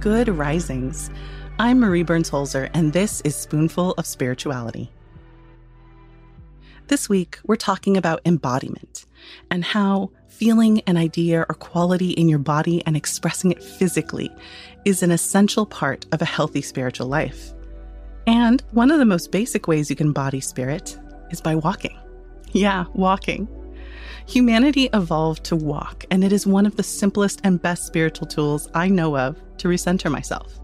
Good risings. I'm Marie Burns Holzer, and this is Spoonful of Spirituality. This week, we're talking about embodiment and how feeling an idea or quality in your body and expressing it physically is an essential part of a healthy spiritual life. And one of the most basic ways you can embody spirit is by walking. Yeah, walking. Humanity evolved to walk, and it is one of the simplest and best spiritual tools I know of to recenter myself.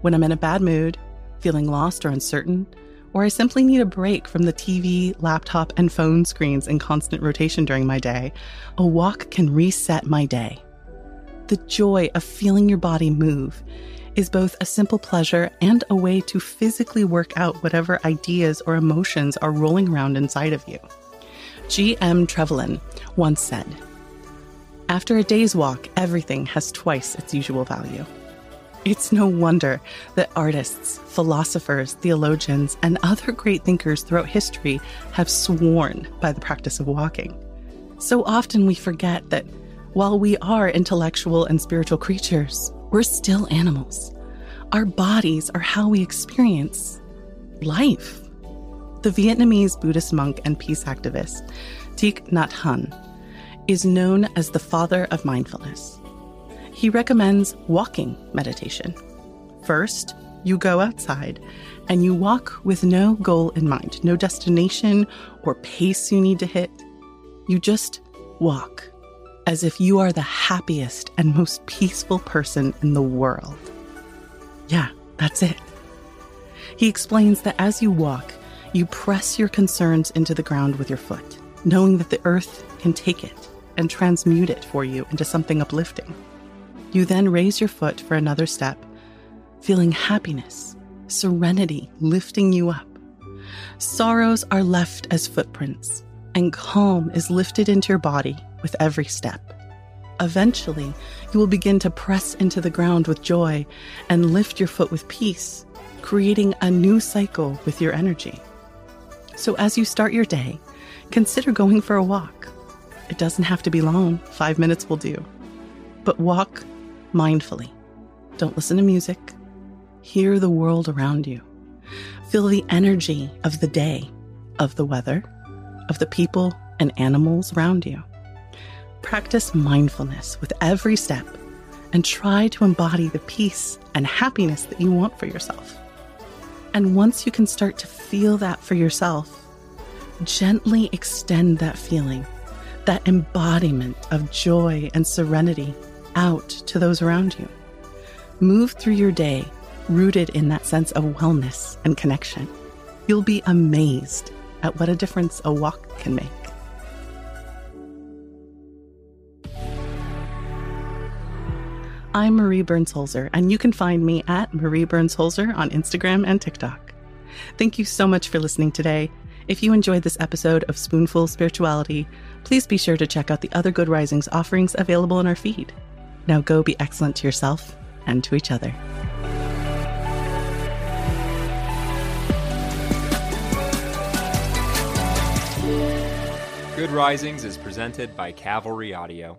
When I'm in a bad mood, feeling lost or uncertain, or I simply need a break from the TV, laptop, and phone screens in constant rotation during my day, a walk can reset my day. The joy of feeling your body move is both a simple pleasure and a way to physically work out whatever ideas or emotions are rolling around inside of you. G.M. Trevelyan once said, After a day's walk, everything has twice its usual value. It's no wonder that artists, philosophers, theologians, and other great thinkers throughout history have sworn by the practice of walking. So often we forget that while we are intellectual and spiritual creatures, we're still animals. Our bodies are how we experience life. The Vietnamese Buddhist monk and peace activist Thich Nhat Hanh is known as the father of mindfulness. He recommends walking meditation. First, you go outside and you walk with no goal in mind, no destination or pace you need to hit. You just walk as if you are the happiest and most peaceful person in the world. Yeah, that's it. He explains that as you walk, you press your concerns into the ground with your foot, knowing that the earth can take it and transmute it for you into something uplifting. You then raise your foot for another step, feeling happiness, serenity lifting you up. Sorrows are left as footprints, and calm is lifted into your body with every step. Eventually, you will begin to press into the ground with joy and lift your foot with peace, creating a new cycle with your energy. So, as you start your day, consider going for a walk. It doesn't have to be long, five minutes will do. But walk mindfully. Don't listen to music. Hear the world around you. Feel the energy of the day, of the weather, of the people and animals around you. Practice mindfulness with every step and try to embody the peace and happiness that you want for yourself. And once you can start to feel that for yourself, gently extend that feeling, that embodiment of joy and serenity out to those around you. Move through your day rooted in that sense of wellness and connection. You'll be amazed at what a difference a walk can make. I'm Marie Burns Holzer, and you can find me at Marie Burns Holzer on Instagram and TikTok. Thank you so much for listening today. If you enjoyed this episode of Spoonful Spirituality, please be sure to check out the other Good Risings offerings available in our feed. Now go be excellent to yourself and to each other. Good Risings is presented by Cavalry Audio.